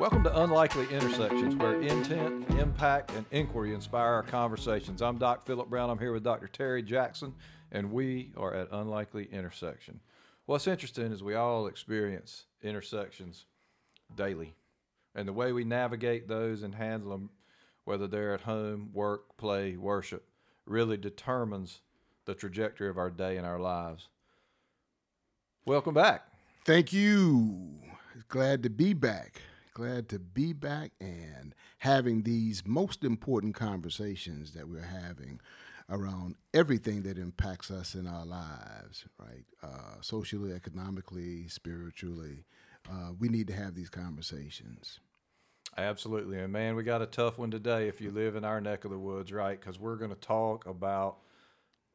Welcome to Unlikely Intersections, where intent, impact, and inquiry inspire our conversations. I'm Doc Philip Brown. I'm here with Dr. Terry Jackson, and we are at Unlikely Intersection. What's interesting is we all experience intersections daily, and the way we navigate those and handle them, whether they're at home, work, play, worship, really determines the trajectory of our day and our lives. Welcome back. Thank you. Glad to be back. Glad to be back and having these most important conversations that we're having around everything that impacts us in our lives, right? Uh, socially, economically, spiritually. Uh, we need to have these conversations. Absolutely. And man, we got a tough one today if you live in our neck of the woods, right? Because we're going to talk about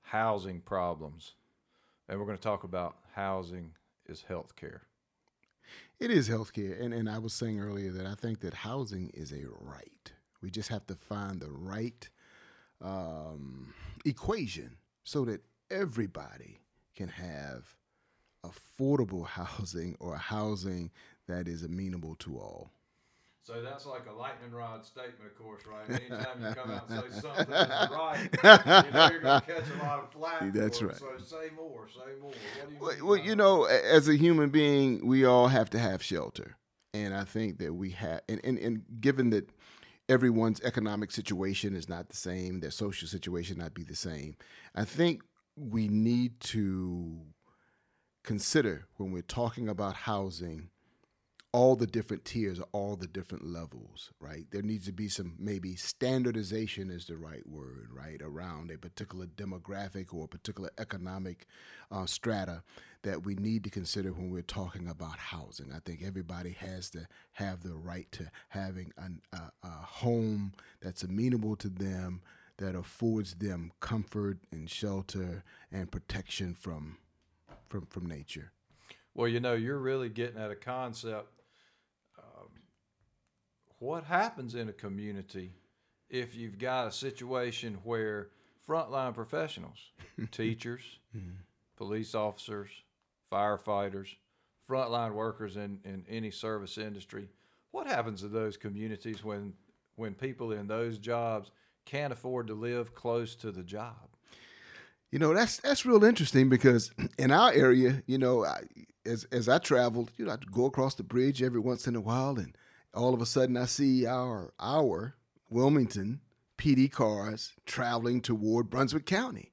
housing problems. And we're going to talk about housing is health care. It is healthcare, and and I was saying earlier that I think that housing is a right. We just have to find the right um, equation so that everybody can have affordable housing or housing that is amenable to all. So that's like a lightning rod statement, of course, right? Anytime you come out and say something is right, you know you're going to catch a lot of flack. That's right. So say more, say more. What do you Well, well, you know, as a human being, we all have to have shelter, and I think that we have, and and, and given that everyone's economic situation is not the same, their social situation not be the same, I think we need to consider when we're talking about housing all the different tiers, all the different levels, right? There needs to be some maybe standardization is the right word, right, around a particular demographic or a particular economic uh, strata that we need to consider when we're talking about housing. I think everybody has to have the right to having an, a, a home that's amenable to them, that affords them comfort and shelter and protection from from from nature. Well, you know, you're really getting at a concept. What happens in a community if you've got a situation where frontline professionals, teachers, mm-hmm. police officers, firefighters, frontline workers in, in any service industry, what happens to those communities when when people in those jobs can't afford to live close to the job? You know, that's that's real interesting because in our area, you know, I, as as I traveled, you know, I'd go across the bridge every once in a while, and all of a sudden I see our our Wilmington PD cars traveling toward Brunswick County,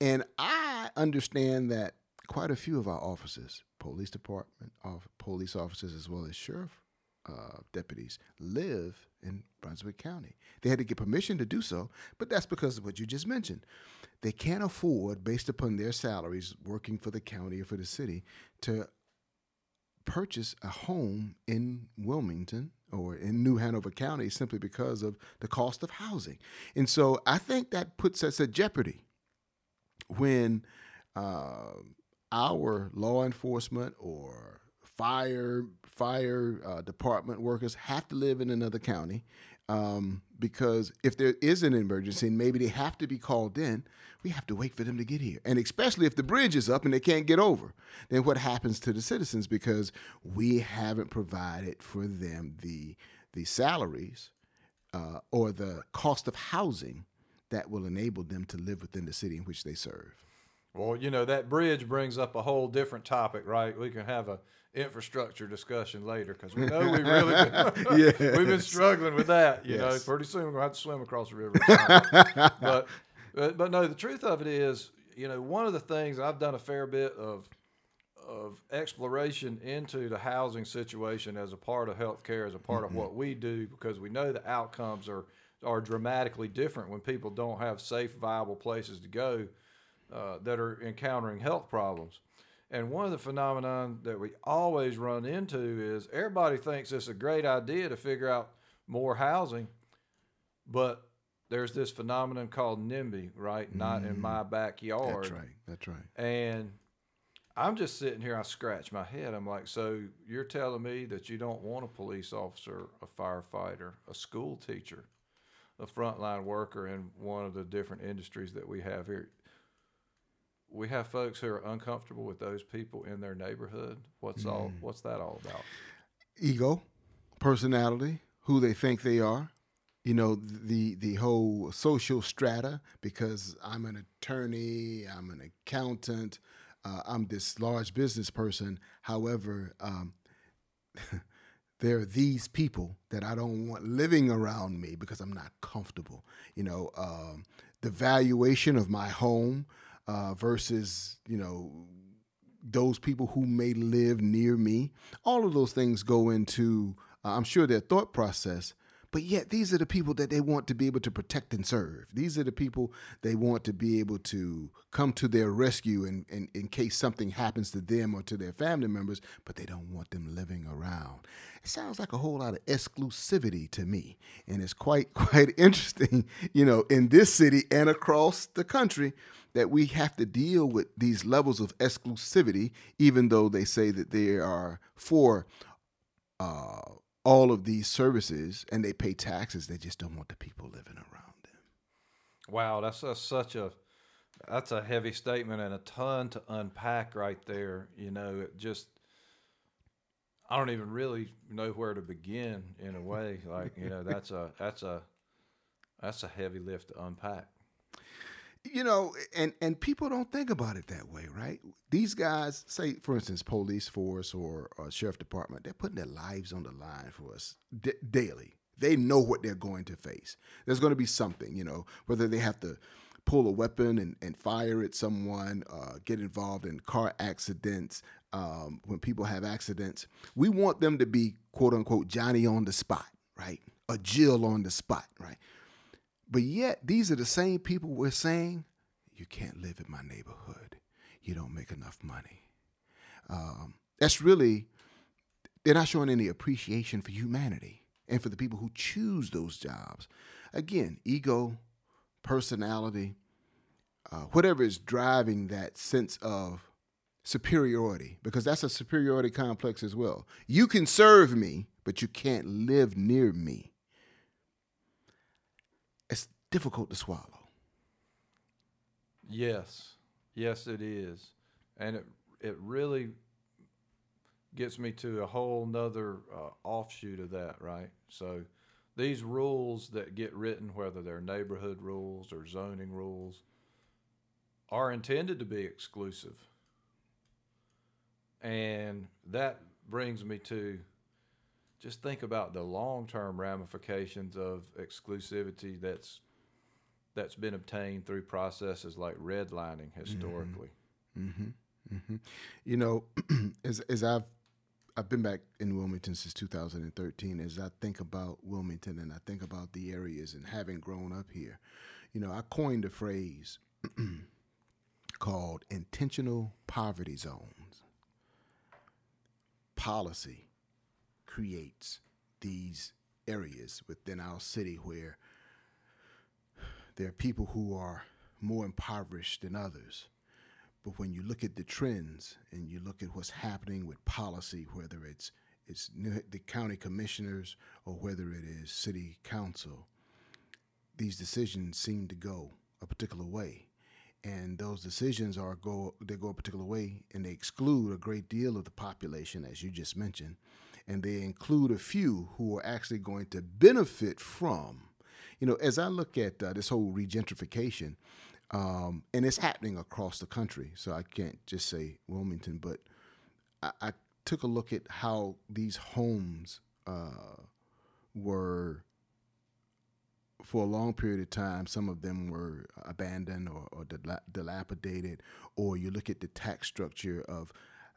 and I understand that quite a few of our officers, police department, of police officers as well as sheriff uh, deputies, live in Brunswick County. They had to get permission to do so, but that's because of what you just mentioned they can't afford, based upon their salaries working for the county or for the city, to purchase a home in Wilmington or in New Hanover County simply because of the cost of housing. And so I think that puts us at jeopardy when uh, our law enforcement or fire fire uh, department workers have to live in another county um, because if there is an emergency and maybe they have to be called in, we have to wait for them to get here. And especially if the bridge is up and they can't get over, then what happens to the citizens because we haven't provided for them the the salaries uh, or the cost of housing that will enable them to live within the city in which they serve. Well, you know that bridge brings up a whole different topic, right? We can have a infrastructure discussion later because we know we've really been, we've been struggling with that. You know, pretty soon we're gonna have to swim across the river. but, but but no, the truth of it is, you know, one of the things I've done a fair bit of of exploration into the housing situation as a part of healthcare, as a part of what we do, because we know the outcomes are are dramatically different when people don't have safe, viable places to go uh, that are encountering health problems. And one of the phenomenon that we always run into is everybody thinks it's a great idea to figure out more housing, but there's this phenomenon called NIMBY, right? Not in my mm. backyard. That's right. That's right. And I'm just sitting here, I scratch my head. I'm like, so you're telling me that you don't want a police officer, a firefighter, a school teacher, a frontline worker in one of the different industries that we have here? We have folks who are uncomfortable with those people in their neighborhood. What's all? What's that all about? Ego, personality, who they think they are, you know the the whole social strata because I'm an attorney, I'm an accountant, uh, I'm this large business person. However, um, there are these people that I don't want living around me because I'm not comfortable. You know, um, the valuation of my home uh, versus you know those people who may live near me. All of those things go into, uh, I'm sure, their thought process. But yet, these are the people that they want to be able to protect and serve. These are the people they want to be able to come to their rescue in, in, in case something happens to them or to their family members, but they don't want them living around. It sounds like a whole lot of exclusivity to me. And it's quite, quite interesting, you know, in this city and across the country that we have to deal with these levels of exclusivity, even though they say that they are for uh, all of these services and they pay taxes. They just don't want the people living around them. Wow, that's a, such a that's a heavy statement and a ton to unpack right there. You know, it just I don't even really know where to begin in a way. Like you know, that's a that's a that's a heavy lift to unpack you know, and and people don't think about it that way, right? These guys, say for instance, police force or, or sheriff department, they're putting their lives on the line for us d- daily. They know what they're going to face. There's going to be something, you know, whether they have to pull a weapon and, and fire at someone, uh, get involved in car accidents. Um, when people have accidents, we want them to be quote unquote Johnny on the spot, right? A Jill on the spot, right? But yet, these are the same people we're saying, you can't live in my neighborhood. You don't make enough money. Um, that's really, they're not showing any appreciation for humanity and for the people who choose those jobs. Again, ego, personality, uh, whatever is driving that sense of superiority, because that's a superiority complex as well. You can serve me, but you can't live near me difficult to swallow. Yes, yes, it is, and it it really gets me to a whole nother uh, offshoot of that, right? So these rules that get written, whether they're neighborhood rules or zoning rules, are intended to be exclusive. And that brings me to just think about the long term ramifications of exclusivity that's that's been obtained through processes like redlining historically. Mm-hmm. Mm-hmm. You know, as as I've I've been back in Wilmington since 2013. As I think about Wilmington and I think about the areas and having grown up here, you know, I coined a phrase called intentional poverty zones. Policy creates these areas within our city where there are people who are more impoverished than others. But when you look at the trends and you look at what's happening with policy, whether it's it's the county commissioners or whether it is city council, these decisions seem to go a particular way. And those decisions are go they go a particular way and they exclude a great deal of the population, as you just mentioned, and they include a few who are actually going to benefit from you know, as I look at uh, this whole regentrification, um, and it's happening across the country, so I can't just say Wilmington, but I, I took a look at how these homes uh, were for a long period of time, some of them were abandoned or, or dilapidated, or you look at the tax structure of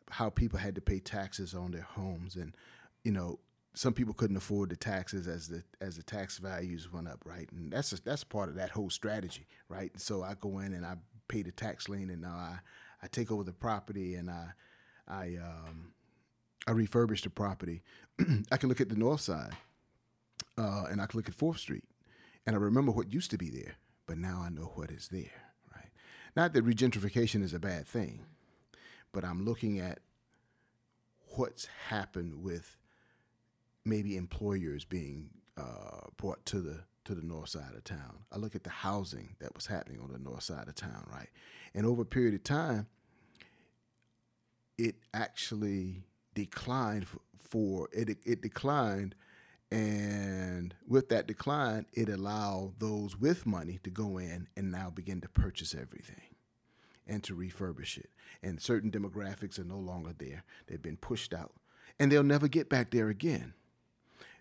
how people had to pay taxes on their homes. And, you know, some people couldn't afford the taxes as the as the tax values went up, right? And that's a, that's part of that whole strategy, right? So I go in and I pay the tax lien, and now I I take over the property and I I um, I refurbish the property. I can look at the north side, uh, and I can look at Fourth Street, and I remember what used to be there, but now I know what is there, right? Not that regentrification is a bad thing, but I'm looking at what's happened with maybe employers being uh, brought to the to the north side of town. I look at the housing that was happening on the north side of town, right? And over a period of time, it actually declined for, it. It declined And with that decline, it allowed those with money to go in and now begin to purchase everything and to refurbish it. And certain demographics are no longer there. They've been pushed out. And they'll never get back there again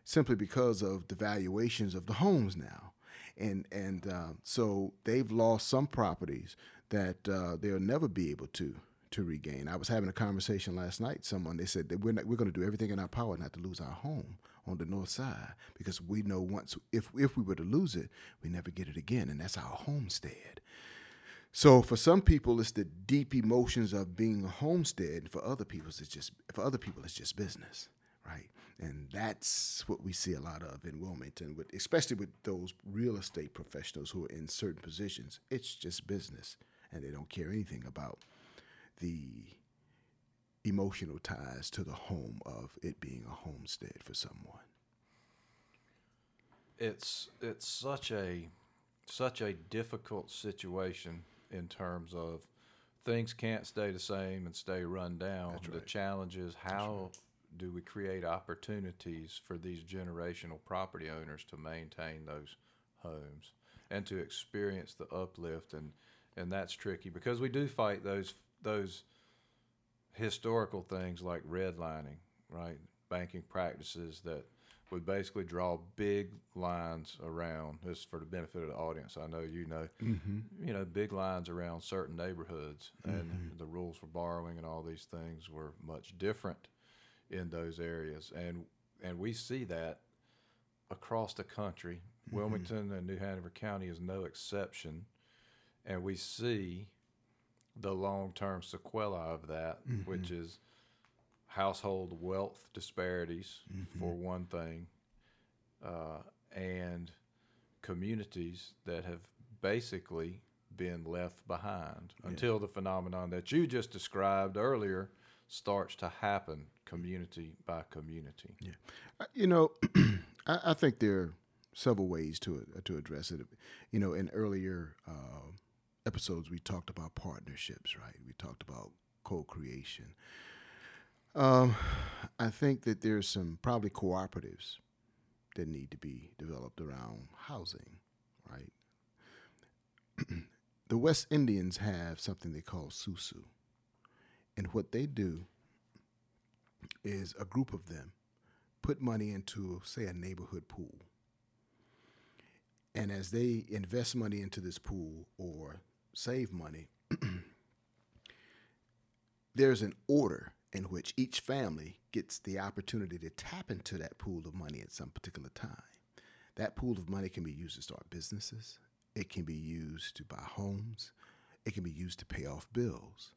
simply because of the valuations of the homes now. And, and uh, so they've lost some properties that uh, they'll never be able to to regain. I was having a conversation last night. Someone they said that we're we're going to do everything in our power not to lose our home on the north side because we know once if if we were to lose it, we never get it again, and that's our homestead. So for some people, it's the deep emotions of being a homestead. For other people, it's just for other people, it's just business, right? And that's what we see a lot of in Wilmington, with especially with those real estate professionals who are in certain positions. It's just business, and they don't care anything about the emotional ties to the home of it being a homestead for someone. It's it's such a such a difficult situation in terms of things can't stay the same and stay run down. That's The challenge is how do we create opportunities for these generational property owners to maintain those homes and to experience the uplift and and that's tricky because we do fight those those historical things like redlining, right? Banking practices that would basically draw big lines around this for the benefit of the audience. I know you know, mm-hmm. you know, big lines around certain neighborhoods, and mm-hmm. the rules for borrowing and all these things were much different in those areas, and and we see that across the country. Mm-hmm. Wilmington and New Hanover County is no exception, and we see the long-term sequelae of that, mm-hmm. which is household wealth disparities mm-hmm. for one thing, uh, and communities that have basically been left behind until the phenomenon that you just described earlier starts to happen community by community. Yeah, Uh, you know, I, I think there are several ways to to address it. You know, in earlier uh, episodes, we talked about partnerships, right? We talked about co-creation. Um, I think that there's some probably cooperatives that need to be developed around housing, right? the West Indians have something they call susu, and what they do is a group of them put money into, say, a neighborhood pool. And as they invest money into this pool or save money, there's an order in which each family gets the opportunity to tap into that pool of money at some particular time. That pool of money can be used to start businesses, it can be used to buy homes, it can be used to pay off bills.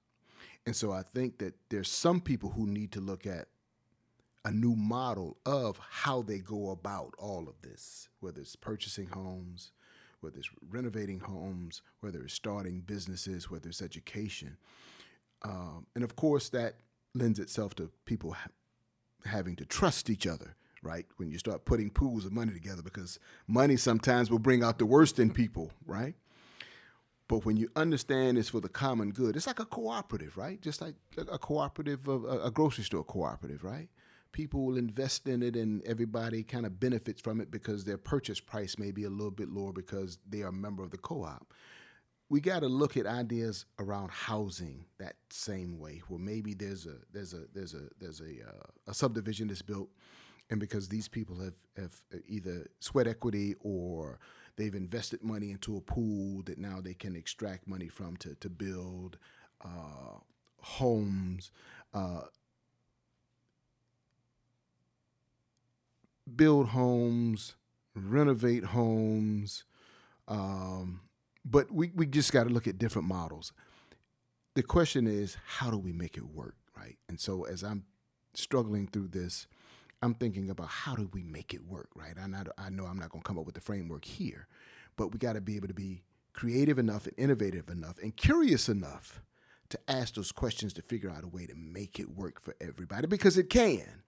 And so I think that there's some people who need to look at a new model of how they go about all of this, whether it's purchasing homes, whether it's renovating homes, whether it's starting businesses, whether it's education. Um, and of course, that lends itself to people ha- having to trust each other, right? When you start putting pools of money together, because money sometimes will bring out the worst in people, right? But when you understand it's for the common good, it's like a cooperative, right? Just like a, cooperative, of a, a grocery store cooperative, right? People will invest in it and everybody kind of benefits from it because their purchase price may be a little bit lower because they are a member of the co op. We got to look at ideas around housing that same way, where maybe there's a there's a there's a there's a uh, a subdivision that's built, and because these people have have either sweat equity or they've invested money into a pool that now they can extract money from to to build uh, homes. Uh, build homes, renovate homes, um, but we, we just got to look at different models. The question is, how do we make it work, right? And so as I'm struggling through this, I'm thinking about how do we make it work, right? I know, I know I'm not going to come up with the framework here, but we got to be able to be creative enough and innovative enough and curious enough to ask those questions to figure out a way to make it work for everybody because it can.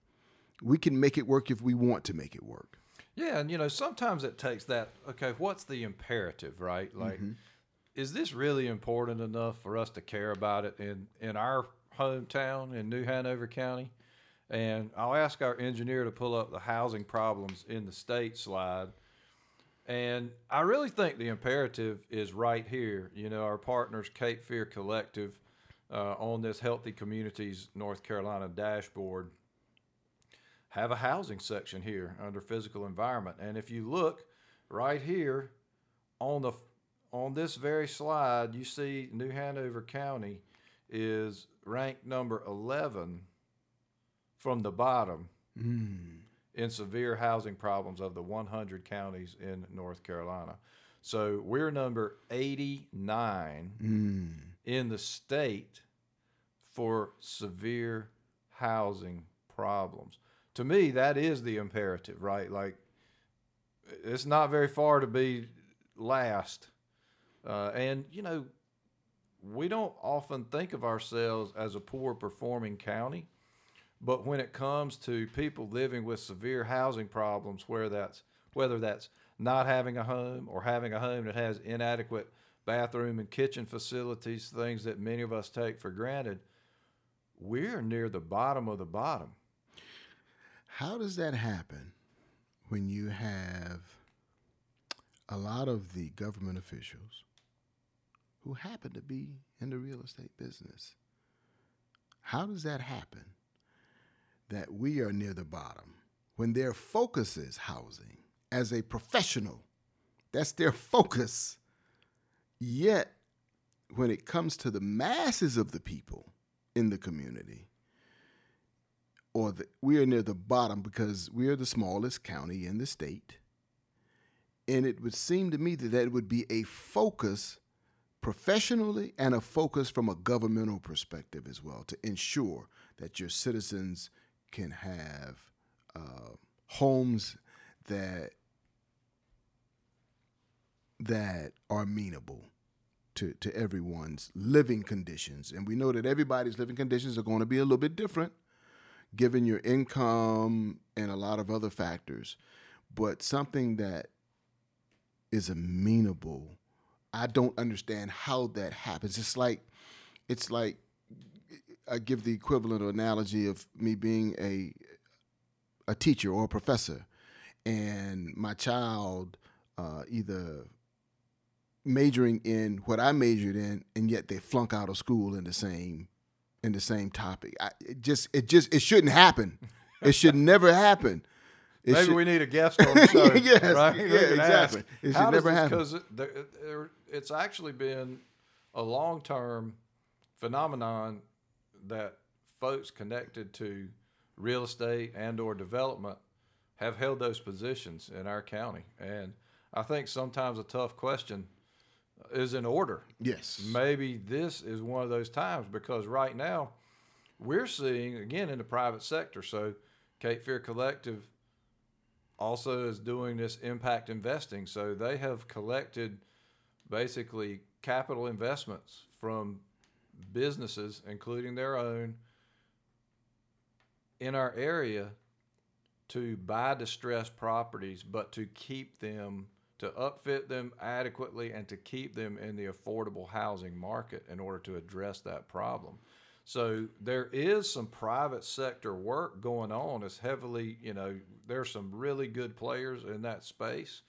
We can make it work if we want to make it work. Yeah, and you know, sometimes it takes that. Okay, what's the imperative, right? Like, mm-hmm. is this really important enough for us to care about it in in our hometown in New Hanover County? And I'll ask our engineer to pull up the housing problems in the state slide. And I really think the imperative is right here. You know, our partners, Cape Fear Collective, uh, on this Healthy Communities North Carolina dashboard, have a housing section here under physical environment. And if you look right here on the on this very slide, you see New Hanover County is ranked number 11 from the bottom in severe housing problems of the 100 counties in North Carolina. So we're number 89 in the state for severe housing problems. To me, that is the imperative, right? Like, it's not very far to be last. Uh, and, you know, we don't often think of ourselves as a poor performing county. But when it comes to people living with severe housing problems, where that's whether that's not having a home or having a home that has inadequate bathroom and kitchen facilities, things that many of us take for granted, we're near the bottom of the bottom. How does that happen when you have a lot of the government officials who happen to be in the real estate business? How does that happen that we are near the bottom when their focus is housing as a professional? That's their focus. Yet, when it comes to the masses of the people in the community, or the, we are near the bottom because we are the smallest county in the state. And it would seem to me that that would be a focus professionally and a focus from a governmental perspective as well to ensure that your citizens can have uh, homes that that are amenable to, to everyone's living conditions. And we know that everybody's living conditions are going to be a little bit different given your income and a lot of other factors, but something that is amenable. I don't understand how that happens. It's like, it's like, I give the equivalent analogy of me being a a teacher or a professor, and my child uh, either majoring in what I majored in, and yet they flunk out of school in the same in the same topic. I, it just it just it shouldn't happen. It should never happen. It Maybe should- we need a guest on the show. Yes, right? yeah, can ask, exactly. It should never happen. Because it, there- there- it's actually been a long term phenomenon that folks connected to real estate and or development have held those positions in our county. And I think sometimes a tough question is in order. Yes. Maybe this is one of those times because right now we're seeing again in the private sector. So Cape Fear Collective also is doing this impact investing. So they have collected basically capital investments from businesses, including their own, in our area to buy distressed properties, but to keep them, to upfit them adequately, and to keep them in the affordable housing market in order to address that problem. So there is some private sector work going on. It's heavily, you know, there's some really good players in that space.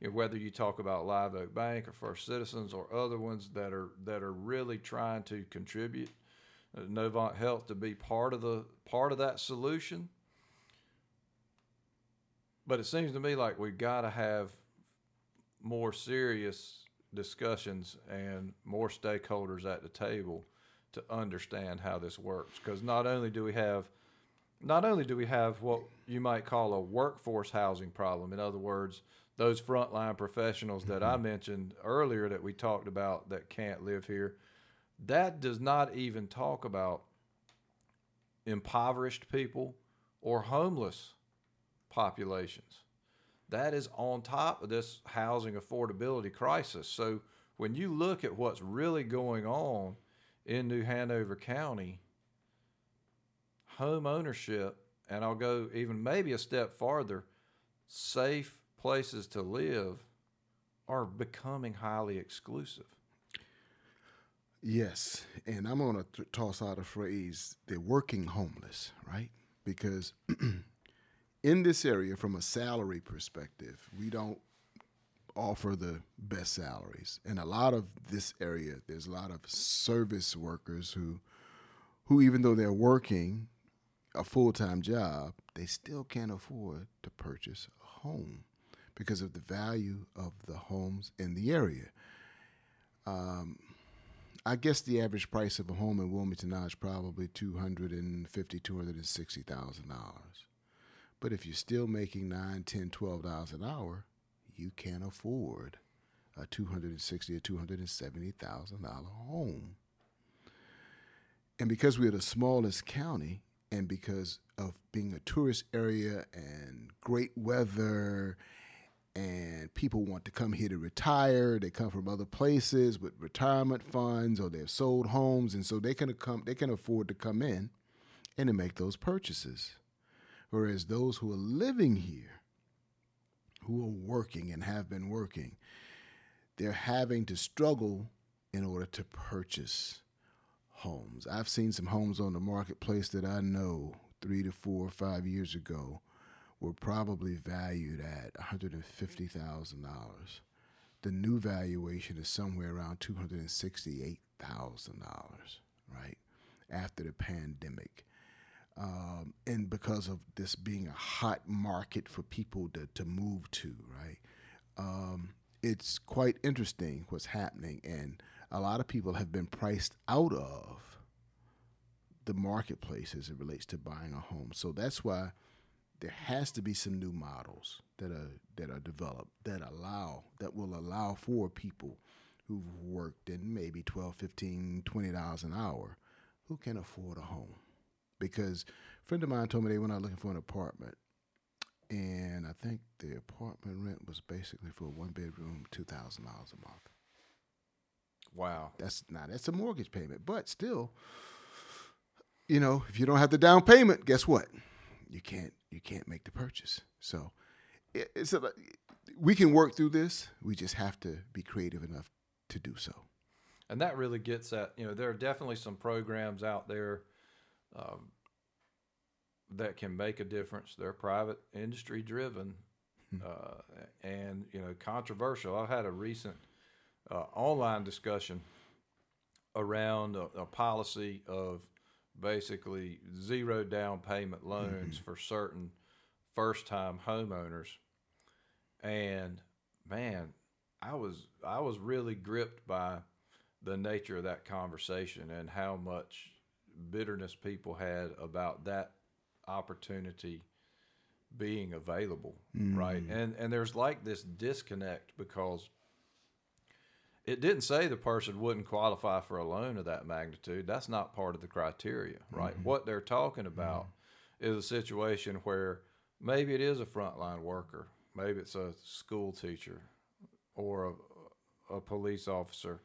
You know, whether you talk about Live Oak Bank or First Citizens or other ones that are that are really trying to contribute uh, Novant Health to be part of the part of that solution. But it seems to me like we've got to have more serious discussions and more stakeholders at the table to understand how this works. Because not only do we have not only do we have what you might call a workforce housing problem, in other words, those frontline professionals that I mm-hmm. mentioned earlier that we talked about that can't live here, that does not even talk about impoverished people or homeless populations. That is on top of this housing affordability crisis. So when you look at what's really going on in New Hanover County, home ownership, and I'll go even maybe a step farther, safe places to live are becoming highly exclusive. Yes, and I'm going to th- toss out a phrase: the working homeless, right? because in this area, from a salary perspective, we don't offer the best salaries. And a lot of this area, there's a lot of service workers who, who even though they're working a full time job, they still can't afford to purchase a home because of the value of the homes in the area. Um, I guess the average price of a home in Wilmington now is probably two hundred and fifty, two hundred and sixty thousand dollars. But if you're still making nine, ten, twelve dollars an hour, you can't afford a two hundred and sixty or two hundred and seventy thousand dollar home. And because we're the smallest county, and because of being a tourist area and great weather and people want to come here to retire they come from other places with retirement funds or they've sold homes and so they can come they can afford to come in and to make those purchases whereas those who are living here who are working and have been working they're having to struggle in order to purchase homes. I've seen some homes on the marketplace that I know three to four or five years ago were probably valued at $150,000. The new valuation is somewhere around $268,000, right? After the pandemic. Um, and because of this being a hot market for people to, to move to, right? Um, it's quite interesting what's happening. And a lot of people have been priced out of the marketplace as it relates to buying a home. So that's why there has to be some new models that are that are developed that allow that will allow for people who've worked in maybe 12 15 20 dollars an hour who can afford a home because a friend of mine told me they went out looking for an apartment and i think the apartment rent was basically for a one bedroom $2000 a month Wow. that's not that's a mortgage payment, but still, you know, if you don't have the down payment, guess what? You can't you can't make the purchase. So it, it's a, we can work through this. We just have to be creative enough to do so. And that really gets at, you know, there are definitely some programs out there um, that can make a difference. They're private industry driven uh, and, you know, controversial. I've had a recent uh, online discussion around a, a policy of basically zero down payment mm-hmm. loans for certain first time homeowners. And man, I was I was really gripped by the nature of that conversation and how much bitterness people had about that opportunity being available, right? Mm. And and there's like this disconnect because it didn't say the person wouldn't qualify for a loan of that magnitude. That's not part of the criteria, right? Mm-hmm. What they're talking about mm-hmm. is a situation where maybe it is a frontline worker, maybe it's a school teacher or a, a police officer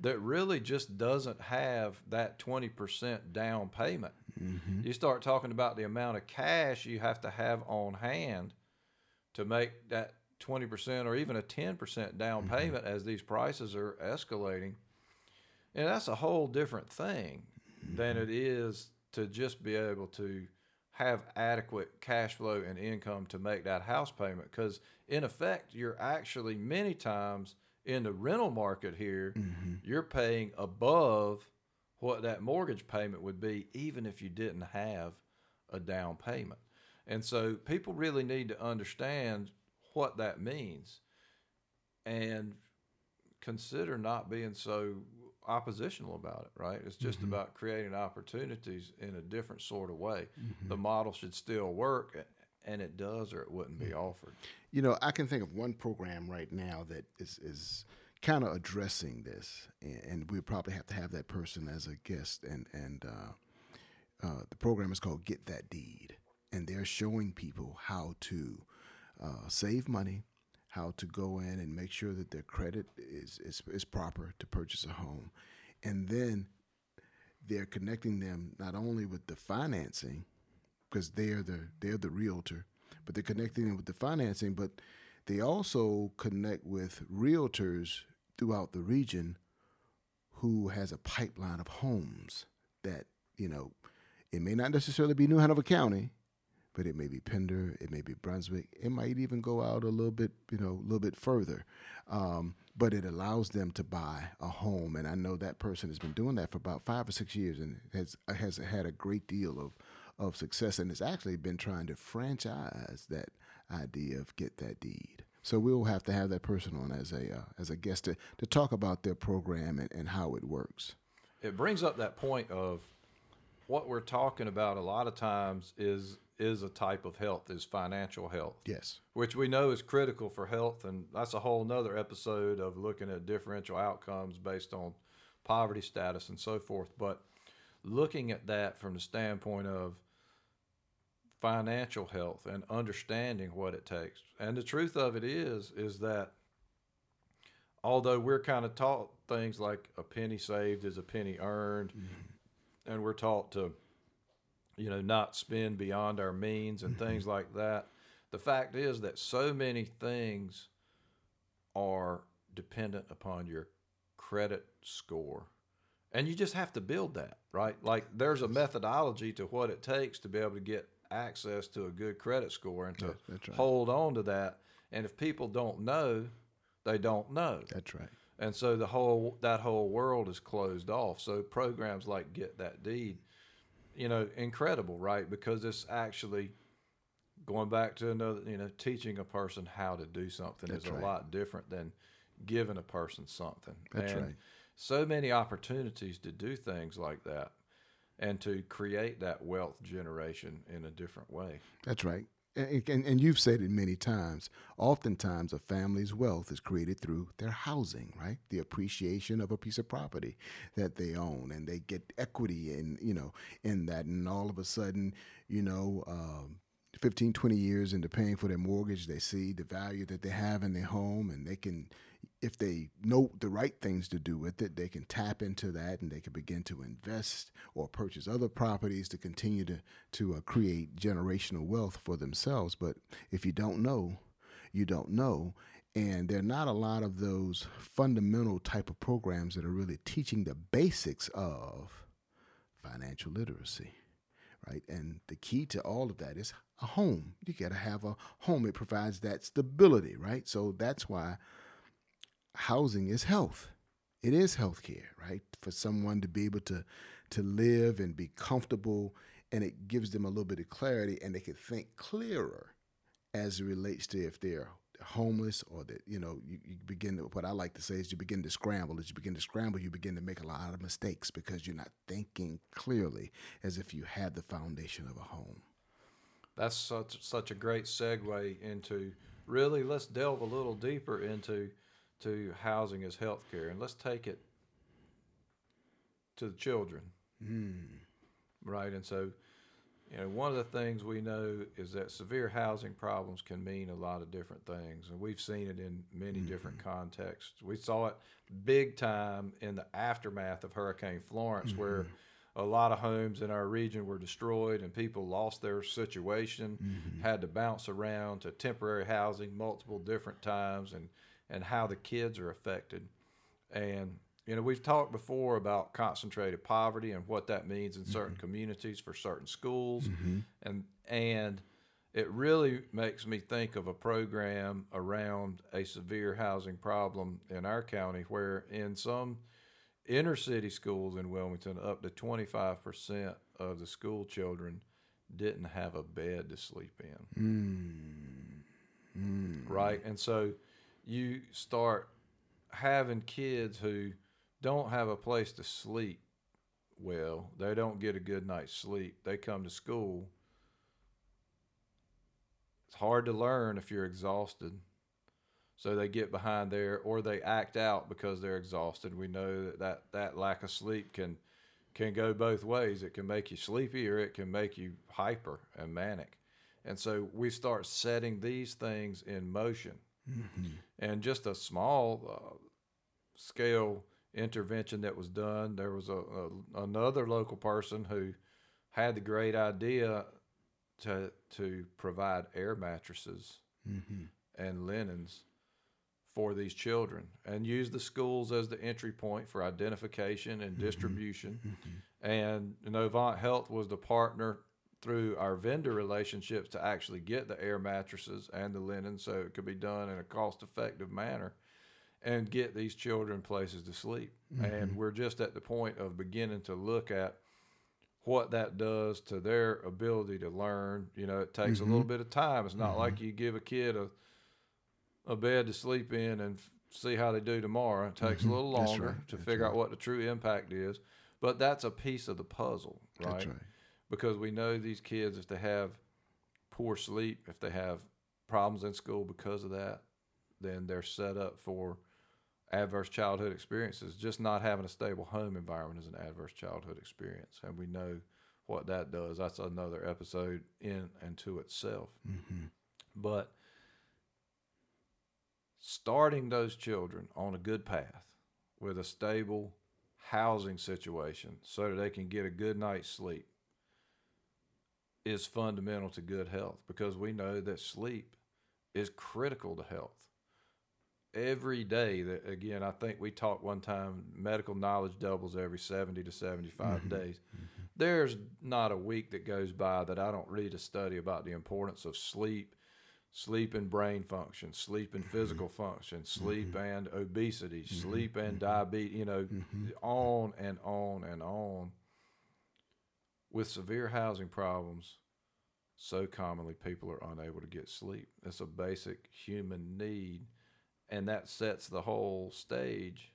that really just doesn't have that 20% down payment. Mm-hmm. You start talking about the amount of cash you have to have on hand to make that 20% or even a 10% down mm-hmm. payment as these prices are escalating. And that's a whole different thing than mm-hmm. it is to just be able to have adequate cash flow and income to make that house payment. Because in effect, you're actually many times in the rental market here, mm-hmm. you're paying above what that mortgage payment would be, even if you didn't have a down payment. And so people really need to understand what that means and consider not being so oppositional about it, right? It's just about creating opportunities in a different sort of way. The model should still work, and it does, or it wouldn't be offered. You know, I can think of one program right now that is is kind of addressing this, and, and we probably have to have that person as a guest. And and uh, uh, the program is called Get That Deed, and they're showing people how to uh, save money, how to go in and make sure that their credit is is, is proper to purchase a home, and then they're connecting them not only with the financing because they're the they're the realtor, but they're connecting them with the financing, but they also connect with realtors throughout the region who has a pipeline of homes that you know It may not necessarily be New Hanover County, but it may be Pender, it may be Brunswick, it might even go out a little bit, you know, a little bit further. Um, but it allows them to buy a home, and I know that person has been doing that for about five or six years, and has has had a great deal of of success, and has actually been trying to franchise that idea of get that deed. So we'll have to have that person on as a uh, as a guest to, to talk about their program and, and how it works. It brings up that point of what we're talking about a lot of times is is a type of health is financial health. Yes. which we know is critical for health and that's a whole nother episode of looking at differential outcomes based on poverty status and so forth. But looking at that from the standpoint of financial health and understanding what it takes. And the truth of it is is that although we're kind of taught things like a penny saved is a penny earned mm-hmm. and we're taught to you know not spend beyond our means and things mm-hmm. like that. The fact is that so many things are dependent upon your credit score. And you just have to build that right? Like there's a methodology to what it takes to be able to get access to a good credit score and to right. hold on to that. And if people don't know they don't know. That's right. and so the whole that whole world is closed off. So programs like Get That Deed, you know, incredible, right? Because it's actually going back to another, you know, teaching a person how to do something That's is right. a lot different than giving a person something. That's and right. So many opportunities to do things like that and to create that wealth generation in a different way. That's right. And, and, you've said it many times. Oftentimes, a family's wealth is created through their housing, right? The appreciation of a piece of property that they own, and they get equity in, you know, in that. And all of a sudden, you know, um, 15, 20 years into paying for their mortgage, they see the value that they have in their home, and they can, if they know the right things to do with it, they can tap into that and they can begin to invest or purchase other properties to continue to to uh, create generational wealth for themselves. But if you don't know, you don't know. And there are not a lot of those fundamental type of programs that are really teaching the basics of financial literacy, right? And the key to all of that is a home. You got to have a home. It provides that stability, right? So that's why housing is health. It is health care, right? For someone to be able to to live and be comfortable and it gives them a little bit of clarity and they can think clearer as it relates to if they're homeless or that you know you, you begin to what i like to say is you begin to scramble as you begin to scramble you begin to make a lot of mistakes because you're not thinking clearly as if you had the foundation of a home That's such such a great segue into really let's delve a little deeper into to housing as healthcare and let's take it to the children. Hmm. Right. And so, you know, one of the things we know is that severe housing problems can mean a lot of different things. And we've seen it in many hmm. different contexts. We saw it big time in the aftermath of Hurricane Florence, hmm. where a lot of homes in our region were destroyed and people lost their situation, had to bounce around to temporary housing multiple different times, and, and how the kids are affected. And you know, we've talked before about concentrated poverty and what that means in certain mm-hmm. communities for certain schools, mm-hmm. and and it really makes me think of a program around a severe housing problem in our county, where in some inner city schools in Wilmington, up to twenty five percent of the school children didn't have a bed to sleep in. Mm. Mm. Right? And so you start having kids who don't have a place to sleep well, they don't get a good night's sleep. They come to school. It's hard to learn if you're exhausted. So they get behind there or they act out because they're exhausted. We know that that, that lack of sleep can can go both ways. It can make you sleepy or it can make you hyper and manic. And so we start setting these things in motion. Mm-hmm. And just a small uh, scale intervention that was done, there was a, a another local person who had the great idea to to provide air mattresses mm-hmm. and linens for these children and use the schools as the entry point for identification and mm-hmm. distribution. And Novant Health was the partner through our vendor relationships to actually get the air mattresses and the linen so it could be done in a cost effective manner and get these children places to sleep. And mm-hmm. we're just at the point of beginning to look at what that does to their ability to learn. You know, it takes a little mm-hmm. bit of time. It's not like mm-hmm. you give a kid a a bed to sleep in and f- see how they do tomorrow. It takes a little longer right. to That's figure out what the true impact is. But that's a piece of the puzzle, right? That's right. Because we know these kids, if they have poor sleep, if they have problems in school because of that, then they're set up for adverse childhood experiences. Just not having a stable home environment is an adverse childhood experience. And we know what that does. That's another episode in and to itself. Mm-hmm. But starting those children on a good path with a stable housing situation so that they can get a good night's sleep is fundamental to good health because we know that sleep is critical to health. Every day that again, I think we talked one time medical knowledge doubles every 70 to 75 mm-hmm. days. Mm-hmm. There's not a week that goes by that I don't read a study about the importance of sleep sleep and brain function, sleep and physical mm-hmm. function, sleep and obesity, sleep and diabetes, you know, on and on and on. With severe housing problems, so commonly people are unable to get sleep. It's a basic human need, and that sets the whole stage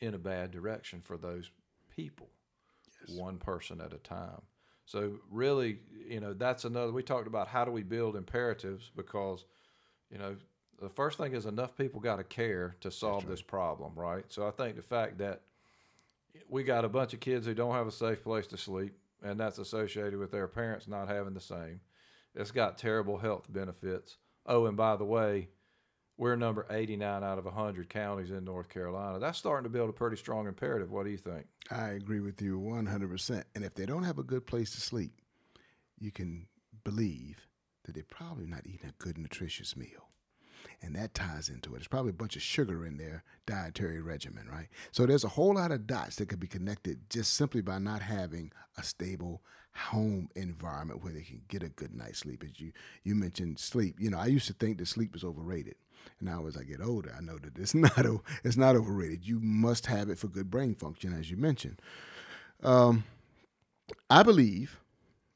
in a bad direction for those people, one person at a time. So really, you know, that's another. We talked about how do we build imperatives because, you know, the first thing is enough people got to care to solve this problem, right? So I think the fact that we got a bunch of kids who don't have a safe place to sleep, and that's associated with their parents not having the same. It's got terrible health benefits. Oh, and by the way, we're number 89 out of 100 counties in North Carolina. That's starting to build a pretty strong imperative. What do you think? I agree with you 100%. And if they don't have a good place to sleep, you can believe that they're probably not eating a good, nutritious meal. And that ties into it. There's probably a bunch of sugar in their dietary regimen, right? So there's a whole lot of dots that could be connected just simply by not having a stable home environment where they can get a good night's sleep. As you you mentioned sleep, you know, I used to think that sleep was overrated. And now as I get older, I know that it's not it's not overrated. You must have it for good brain function, as you mentioned. Um, I believe,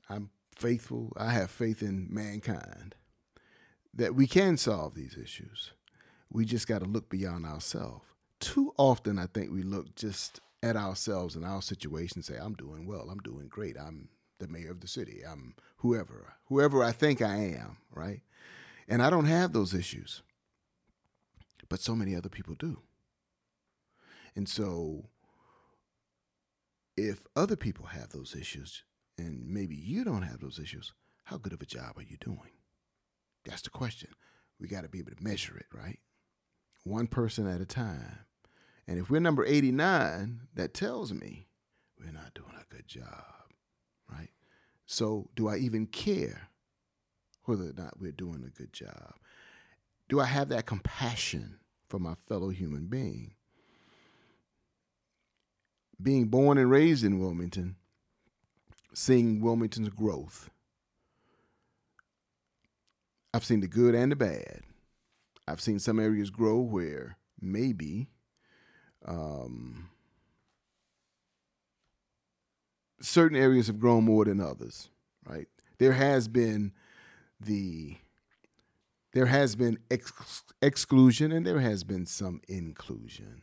I'm faithful. I have faith in mankind that we can solve these issues. We just got to look beyond ourselves. Too often, I think we look just at ourselves and our situation and say, I'm doing well, I'm doing great, I'm the mayor of the city, I'm whoever, whoever I think I am, right? And I don't have those issues, but so many other people do. And so, if other people have those issues and maybe you don't have those issues, how good of a job are you doing? That's the question. We got to be able to measure it, right? One person at a time. And if we're number 89, that tells me we're not doing a good job, right? So, do I even care whether or not we're doing a good job? Do I have that compassion for my fellow human being? Being born and raised in Wilmington, seeing Wilmington's growth, I've seen the good and the bad. I've seen some areas grow where maybe um, certain areas have grown more than others, right? There has been the there has been ex- exclusion and there has been some inclusion.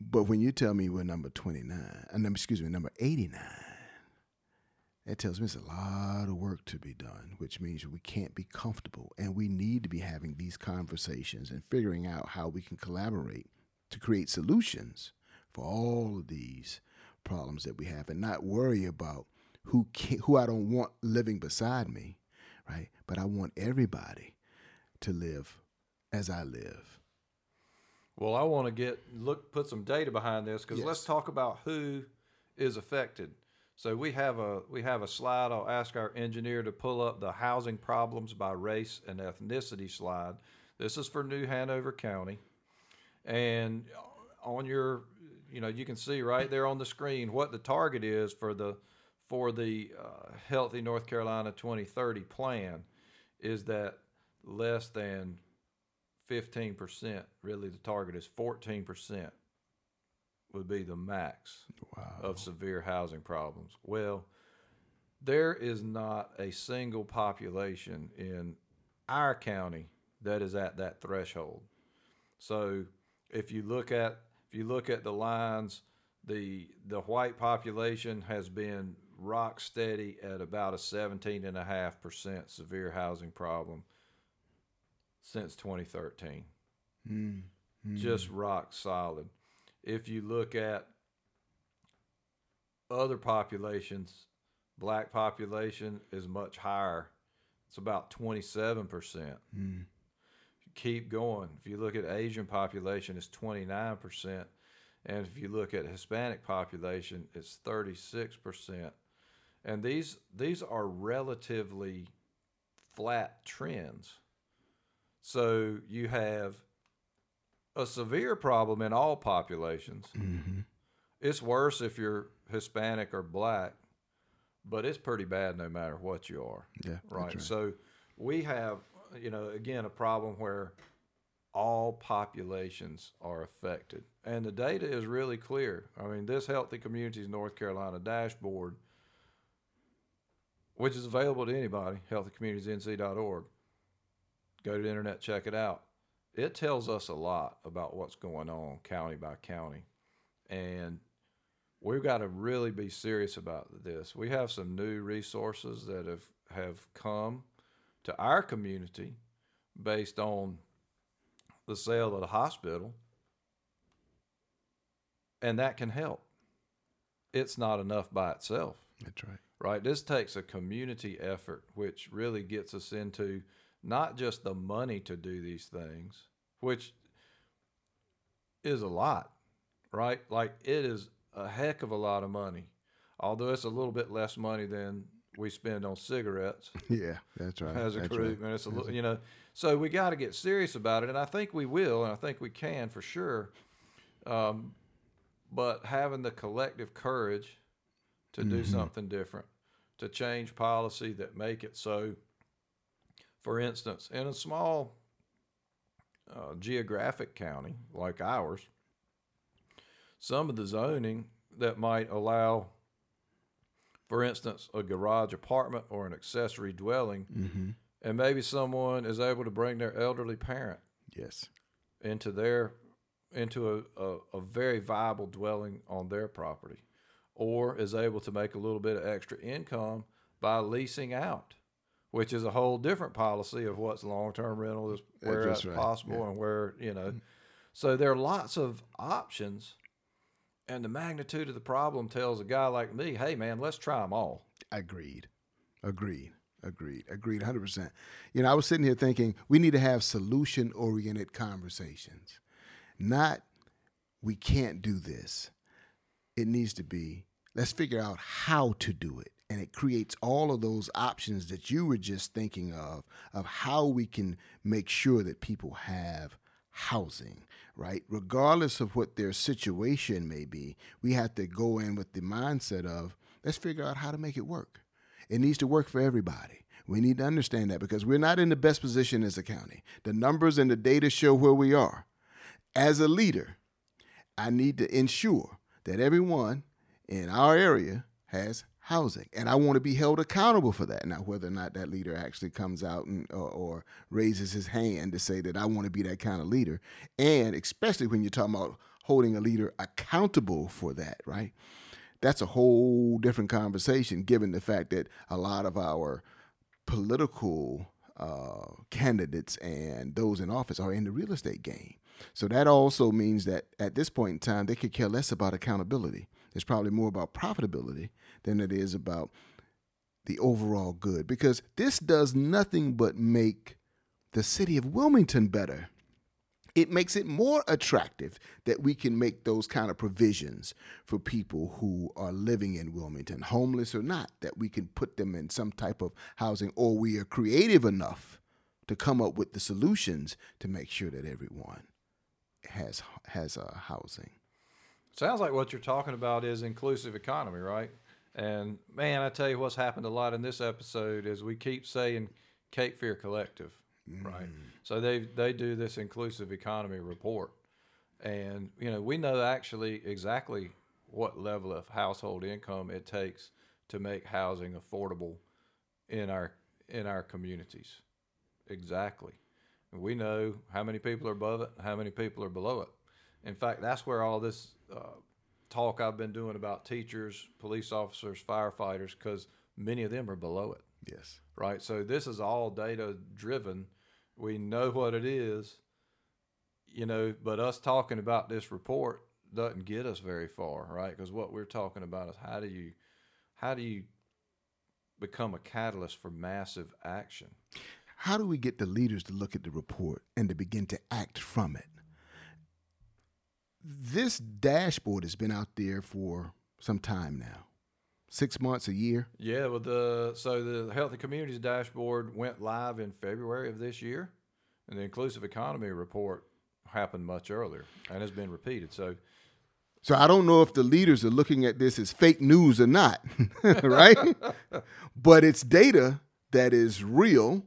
But when you tell me we're number 29, and uh, excuse me, number 89, that tells me it's a lot of work to be done, which means we can't be comfortable. And we need to be having these conversations and figuring out how we can collaborate to create solutions for all of these problems that we have and not worry about who can, who I don't want living beside me, right? But I want everybody to live as I live. Well, I want to get look put some data behind this because let's talk about who is affected. So we have a we have a slide. I'll ask our engineer to pull up the housing problems by race and ethnicity slide. This is for New Hanover County, and on your, you know, you can see right there on the screen what the target is for the for the uh, Healthy North Carolina 2030 plan is that less than 15%. Really, the target is 14% would be the max Wow. of severe housing problems. Well, there is not a single population in our county that is at that threshold. So if you look at if you look at the lines, the the white population has been rock steady at about a 17.5% severe housing problem since 2013 Mm. just rock solid. If you look at other populations, black population is much higher. It's about 27%. Mm. Keep going. If you look at Asian population, it's 29%. And if you look at Hispanic population, it's 36%. And these these are relatively flat trends. So you have a severe problem in all populations. hmm It's worse if you're Hispanic or black, but it's pretty bad no matter what you are. Yeah. that's Right. So we have, you know, again, a problem where all populations are affected. And the data is really clear. I mean, this Healthy Communities North Carolina dashboard, which is available to anybody, healthycommunitiesnc.org. Go to the internet, check it out. It tells us a lot about what's going on county by county. And we've got to really be serious about this. We have some new resources that have, have come to our community based on the sale of the hospital, and that can help. It's not enough by itself, That's right. right? This takes a community effort, which really gets us into not just the money to do these things, which is a lot, right? Like it is a heck of a lot of money, although it's a little bit less money than we spend on cigarettes Yeah, that's right. as a that's group, right. and it's a little, you know. So we got to get serious about it, and I think we will, and I think we can for sure. Um, but having the collective courage to do Mm-hmm. something different, to change policy that make it so. For instance, in a small uh, geographic county like ours, some of the zoning that might allow, for instance, a garage apartment or an accessory dwelling Mm-hmm. and maybe someone is able to bring their elderly parent Yes. into their into a, a, a very viable dwelling on their property or is able to make a little bit of extra income by leasing out which is a whole different policy of what's long-term rental is where that's that's right, possible yeah. and where you know mm-hmm. so there are lots of options and the magnitude of the problem tells a guy like me hey man let's try them all Agreed. Agreed. Agreed. Agreed. 100%. You know, I was sitting here thinking we need to have solution oriented conversations, not we can't do this. It needs to be let's figure out how to do it. And it creates all of those options that you were just thinking of, of how we can make sure that people have housing, right? Regardless of what their situation may be, we have to go in with the mindset of let's figure out how to make it work. It needs to work for everybody. We need to understand that because we're not in the best position as a county. The numbers and the data show where we are. As a leader, I need to ensure that everyone in our area has housing. And I want to be held accountable for that. Now, whether or not that leader actually comes out and, or, or raises his hand to say that I want to be that kind of leader, and especially when you're talking about holding a leader accountable for that, right? That's a whole different conversation, given the fact that a lot of our political uh, candidates and those in office are in the real estate game. So that also means that at this point in time, they could care less about accountability. It's probably more about profitability than it is about the overall good because this does nothing but make the city of Wilmington better. It makes it more attractive that we can make those kind of provisions for people who are living in Wilmington, homeless or not, that we can put them in some type of housing or we are creative enough to come up with the solutions to make sure that everyone has has uh, housing. Sounds like what you're talking about is inclusive economy, right? And man, I tell you what's happened a lot in this episode is we keep saying Cape Fear Collective, right? Mm. So they they do this inclusive economy report, and you know we know actually exactly what level of household income it takes to make housing affordable in our in our communities. Exactly. We know how many people are above it, how many people are below it. In fact, that's where all this uh, talk I've been doing about teachers, police officers, firefighters, because many of them are below it, Yes. right? So this is all data driven. We know what it is, you know, but us talking about this report doesn't get us very far, right? Because what we're talking about is how do you, how do you become a catalyst for massive action? How do we get the leaders to look at the report and to begin to act from it? This dashboard has been out there for some time now. Six months, a year. Yeah, well, the so the Healthy Communities dashboard went live in February of this year, and the Inclusive Economy report happened much earlier and has been repeated. So, So I don't know if the leaders are looking at this as fake news or not, right? but it's data that is real,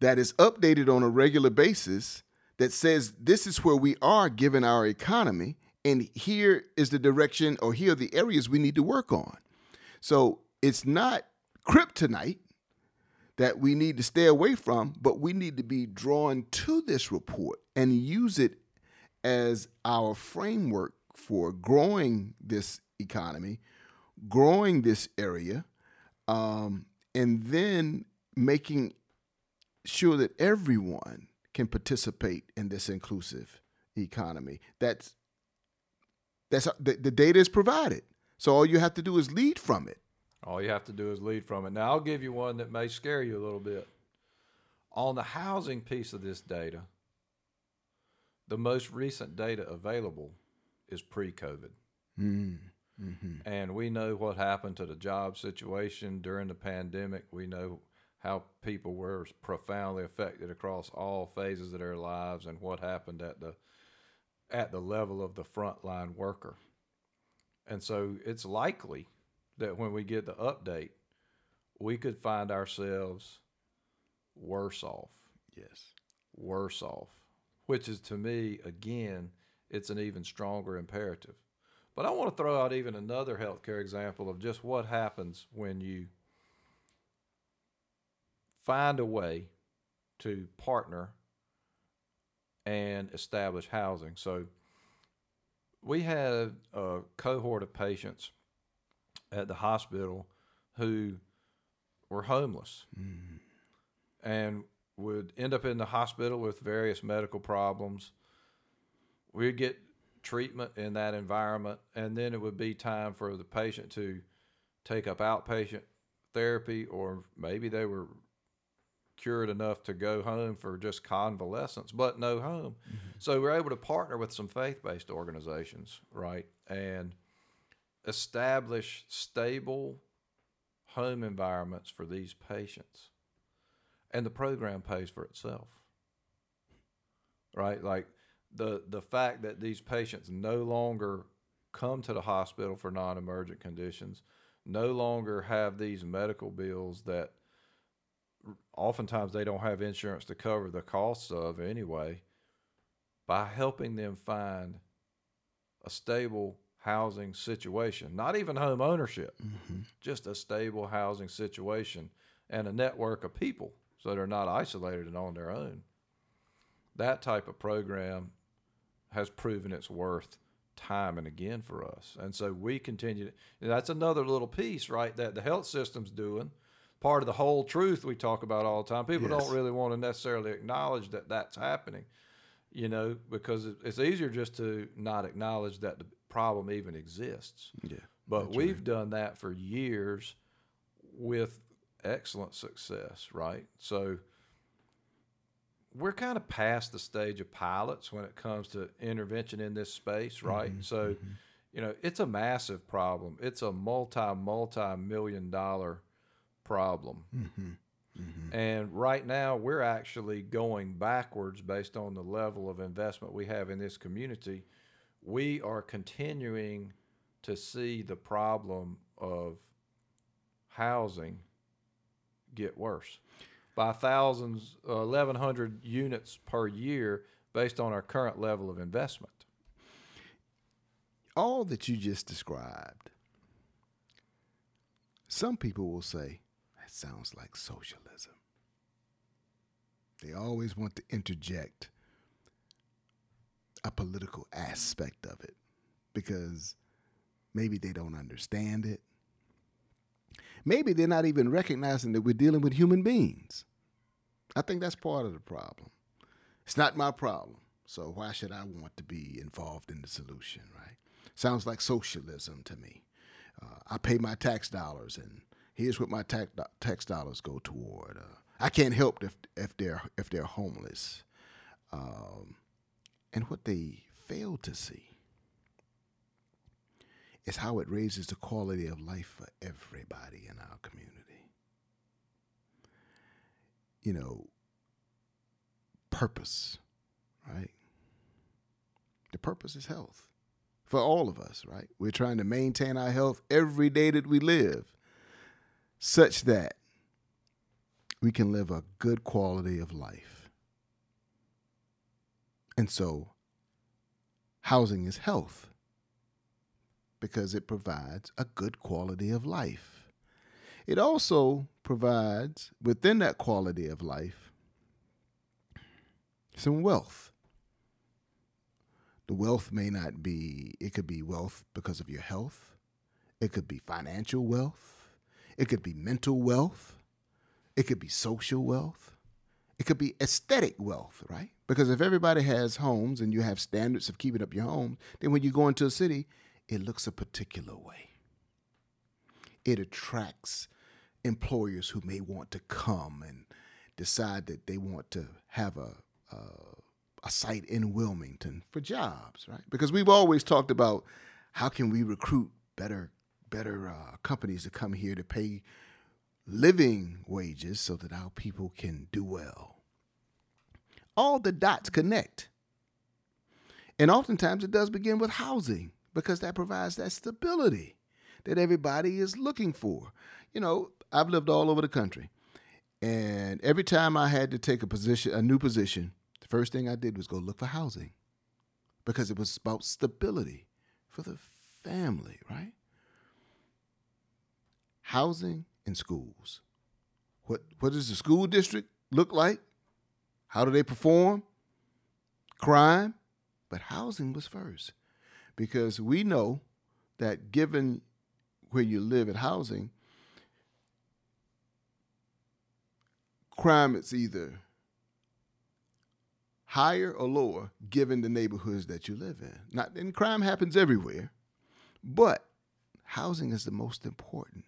that is updated on a regular basis, that says this is where we are given our economy, and here is the direction, or here are the areas we need to work on. So it's not kryptonite that we need to stay away from, but we need to be drawn to this report and use it as our framework for growing this economy, growing this area, um, and then making sure that everyone can participate in this inclusive economy. That's that's the, the data is provided. So all you have to do is lead from it. all you have to do is lead from it. Now, I'll give you one that may scare you a little bit. On the housing piece of this data, the most recent data available is pre COVID. Mm. Mm-hmm. And we know what happened to the job situation during the pandemic. We know how people were profoundly affected across all phases of their lives and what happened at the at the level of the frontline worker. And so it's likely that when we get the update, we could find ourselves worse off Yes. worse off, which is to me, again, it's an even stronger imperative. But I want to throw out even another healthcare example of just what happens when you find a way to partner and establish housing. So we had a cohort of patients at the hospital who were homeless mm. and would end up in the hospital with various medical problems. We'd get treatment in that environment, and then it would be time for the patient to take up outpatient therapy, or maybe they were cured enough to go home for just convalescence, but no home. Mm-hmm. So we're able to partner with some faith based organizations, right? And establish stable home environments for these patients and the program pays for itself right like the the fact that these patients no longer come to the hospital for non-emergent conditions no longer have these medical bills that oftentimes they don't have insurance to cover the costs of anyway by helping them find a stable housing situation not even home ownership mm-hmm. just a stable housing situation and a network of people so they're not isolated and on their own. That type of program has proven its worth time and again for us. And so we continue. To, that's another little piece, right, that the health system's doing. Part of the whole truth we talk about all the time. People Yes. don't really want to necessarily acknowledge that that's happening, you know, because it's easier just to not acknowledge that the problem even exists. Yeah. But we've done that for years with excellent success, right? So we're kind of past the stage of pilots when it comes to intervention in this space, mm-hmm, right? so, mm-hmm. you know, it's a massive problem. It's a multi, multi million dollar problem. And right now, we're actually going backwards based on the level of investment we have in this community. We are continuing to see the problem of housing get worse by thousands, uh, 1,100 units per year based on our current level of investment. All that you just described, some people will say, that sounds like socialism. They always want to interject a political aspect of it because maybe they don't understand it. Maybe they're not even recognizing that we're dealing with human beings. I think that's part of the problem. It's not my problem. So why should I want to be involved in the solution, right? Sounds like socialism to me. Uh, I pay my tax dollars, and here's what my tax tax dollars go toward. Uh, I can't help if if they're if they're homeless, um, and what they fail to see is how it raises the quality of life for everybody in our community. You know, purpose, right? The purpose is health for all of us, right? We're trying to maintain our health every day that we live such that we can live a good quality of life. And so, housing is health because it provides a good quality of life. It also provides, within that quality of life, some wealth. The wealth may not be, it could be wealth because of your health, it could be financial wealth, it could be mental wealth, it could be social wealth, it could be aesthetic wealth, right? Because if everybody has homes and you have standards of keeping up your home, then when you go into a city, it looks a particular way. It attracts employers who may want to come and decide that they want to have a, a, a site in Wilmington for jobs, right? Because we've always talked about how can we recruit better better uh, companies to come here to pay living wages so that our people can do well. All the dots connect. And oftentimes it does begin with housing because that provides that stability that everybody is looking for. You know, I've lived all over the country. And every time I had to take a position, a new position, the first thing I did was go look for housing because it was about stability for the family, right? Housing and schools. What what does the school district look like? How do they perform? Crime, but housing was first because we know that given where you live at housing, crime is either higher or lower given the neighborhoods that you live in. Not and crime happens everywhere, but housing is the most important.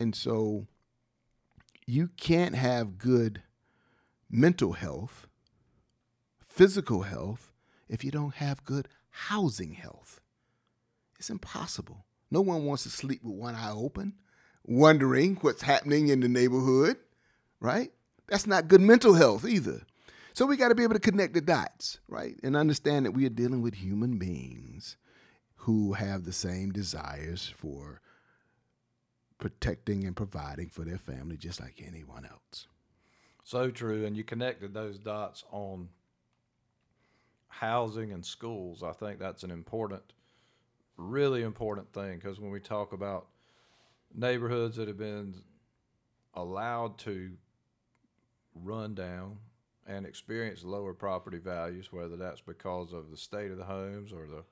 And so you can't have good mental health, physical health if you don't have good housing health. It's impossible. No one wants to sleep with one eye open, wondering what's happening in the neighborhood, right? That's not good mental health either. So we got to be able to connect the dots, right? And understand that we are dealing with human beings who have the same desires for protecting and providing for their family just like anyone else. So true. And you connected those dots on housing and schools. I think that's an important, really important thing because when we talk about neighborhoods that have been allowed to run down and experience lower property values, whether that's because of the state of the homes or the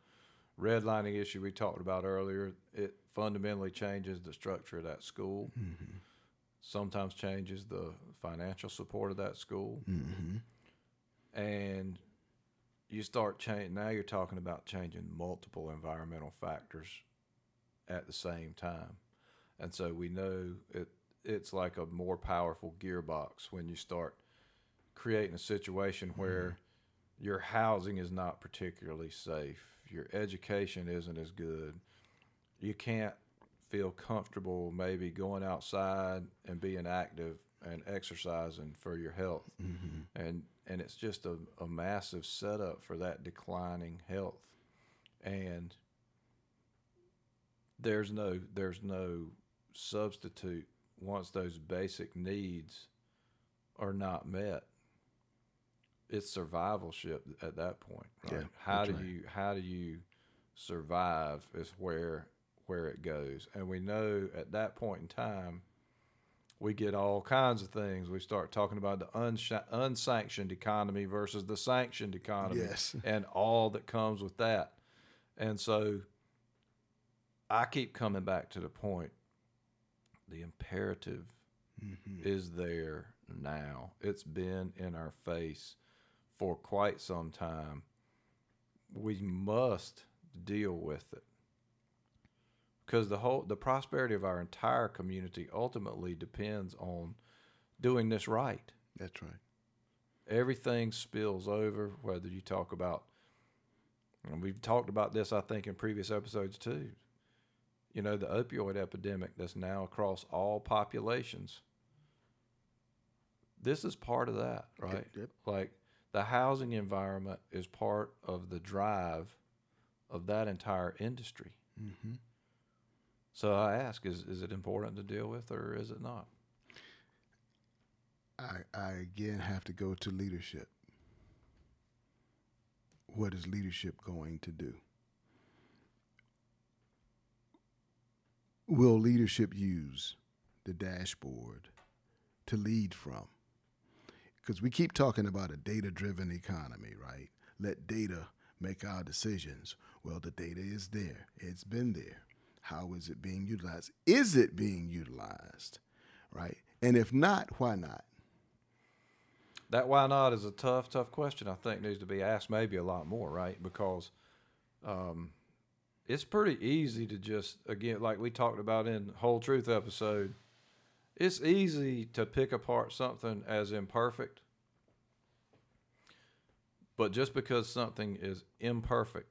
redlining issue we talked about earlier, it fundamentally changes the structure of that school. Mm-hmm. Sometimes changes the financial support of that school. Mm-hmm. And you start changing. Now you're talking about changing multiple environmental factors at the same time, and so we know it. It's like a more powerful gearbox when you start creating a situation where mm-hmm. your housing is not particularly safe, your education isn't as good, you can't feel comfortable maybe going outside and being active and exercising for your health. Mm-hmm. And and it's just a, a massive setup for that declining health. And there's no there's no substitute once those basic needs are not met. It's survivalship at that point. Right? Yeah, how do right. you how do you survive is where where it goes. And we know at that point in time we get all kinds of things. We start talking about the unsh- unsanctioned economy versus the sanctioned economy Yes. and all that comes with that. And so I keep coming back to the point the imperative mm-hmm. is there now. It's been in our face for quite some time. We must deal with it. Because the whole the prosperity of our entire community ultimately depends on doing this right That's right. everything spills over whether you talk about and we've talked about this i think in previous episodes too you know the opioid epidemic that's now across all populations this is part of that right yep. like the housing environment is part of the drive of that entire industry hmm so i ask is, is it important to deal with or is it not I, I again have to go to leadership. What is leadership going to do? Will leadership use the dashboard to lead from? Because we keep talking about a data driven economy, right? Let data make our decisions. Well, the data is there, it's been there. How is it being utilized? Is it being utilized? Right? And if not, why not? That why not is a tough, tough question. I think needs to be asked maybe a lot more, right? Because um, it's pretty easy to just again, like we talked about in whole truth episode. It's easy to pick apart something as imperfect, but just because something is imperfect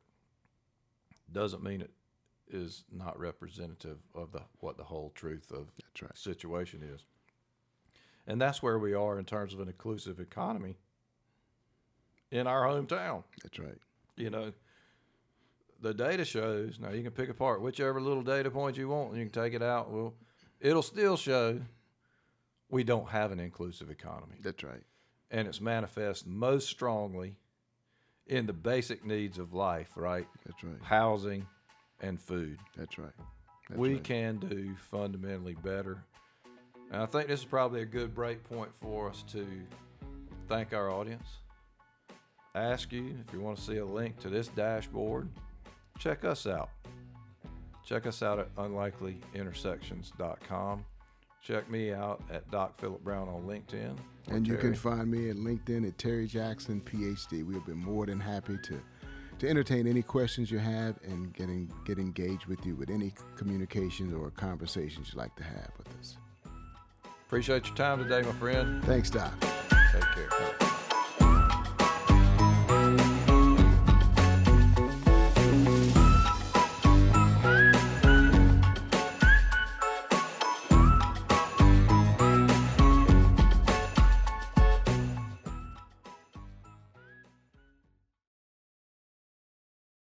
doesn't mean it is not representative of the what the whole truth of That's right. situation is. And that's where we are in terms of an inclusive economy in our hometown. That's right. You know, the data shows, now you can pick apart whichever little data point you want and you can take it out. Well, it'll still show we don't have an inclusive economy. That's right. And it's manifest most strongly in the basic needs of life, right? That's right. Housing and food. That's right. That's we right. can do fundamentally better. And I think this is probably a good break point for us to thank our audience. Ask you if you want to see a link to this dashboard, check us out. Check us out at unlikelyintersections.com. Check me out at Doc Philip Brown on LinkedIn. And you can find me at LinkedIn at Terry Jackson, PhD. We'll be more than happy to to entertain any questions you have and get, get engaged with you with any communications or conversations you'd like to have with us. Appreciate your time today, my friend. Thanks, Doc. Take care.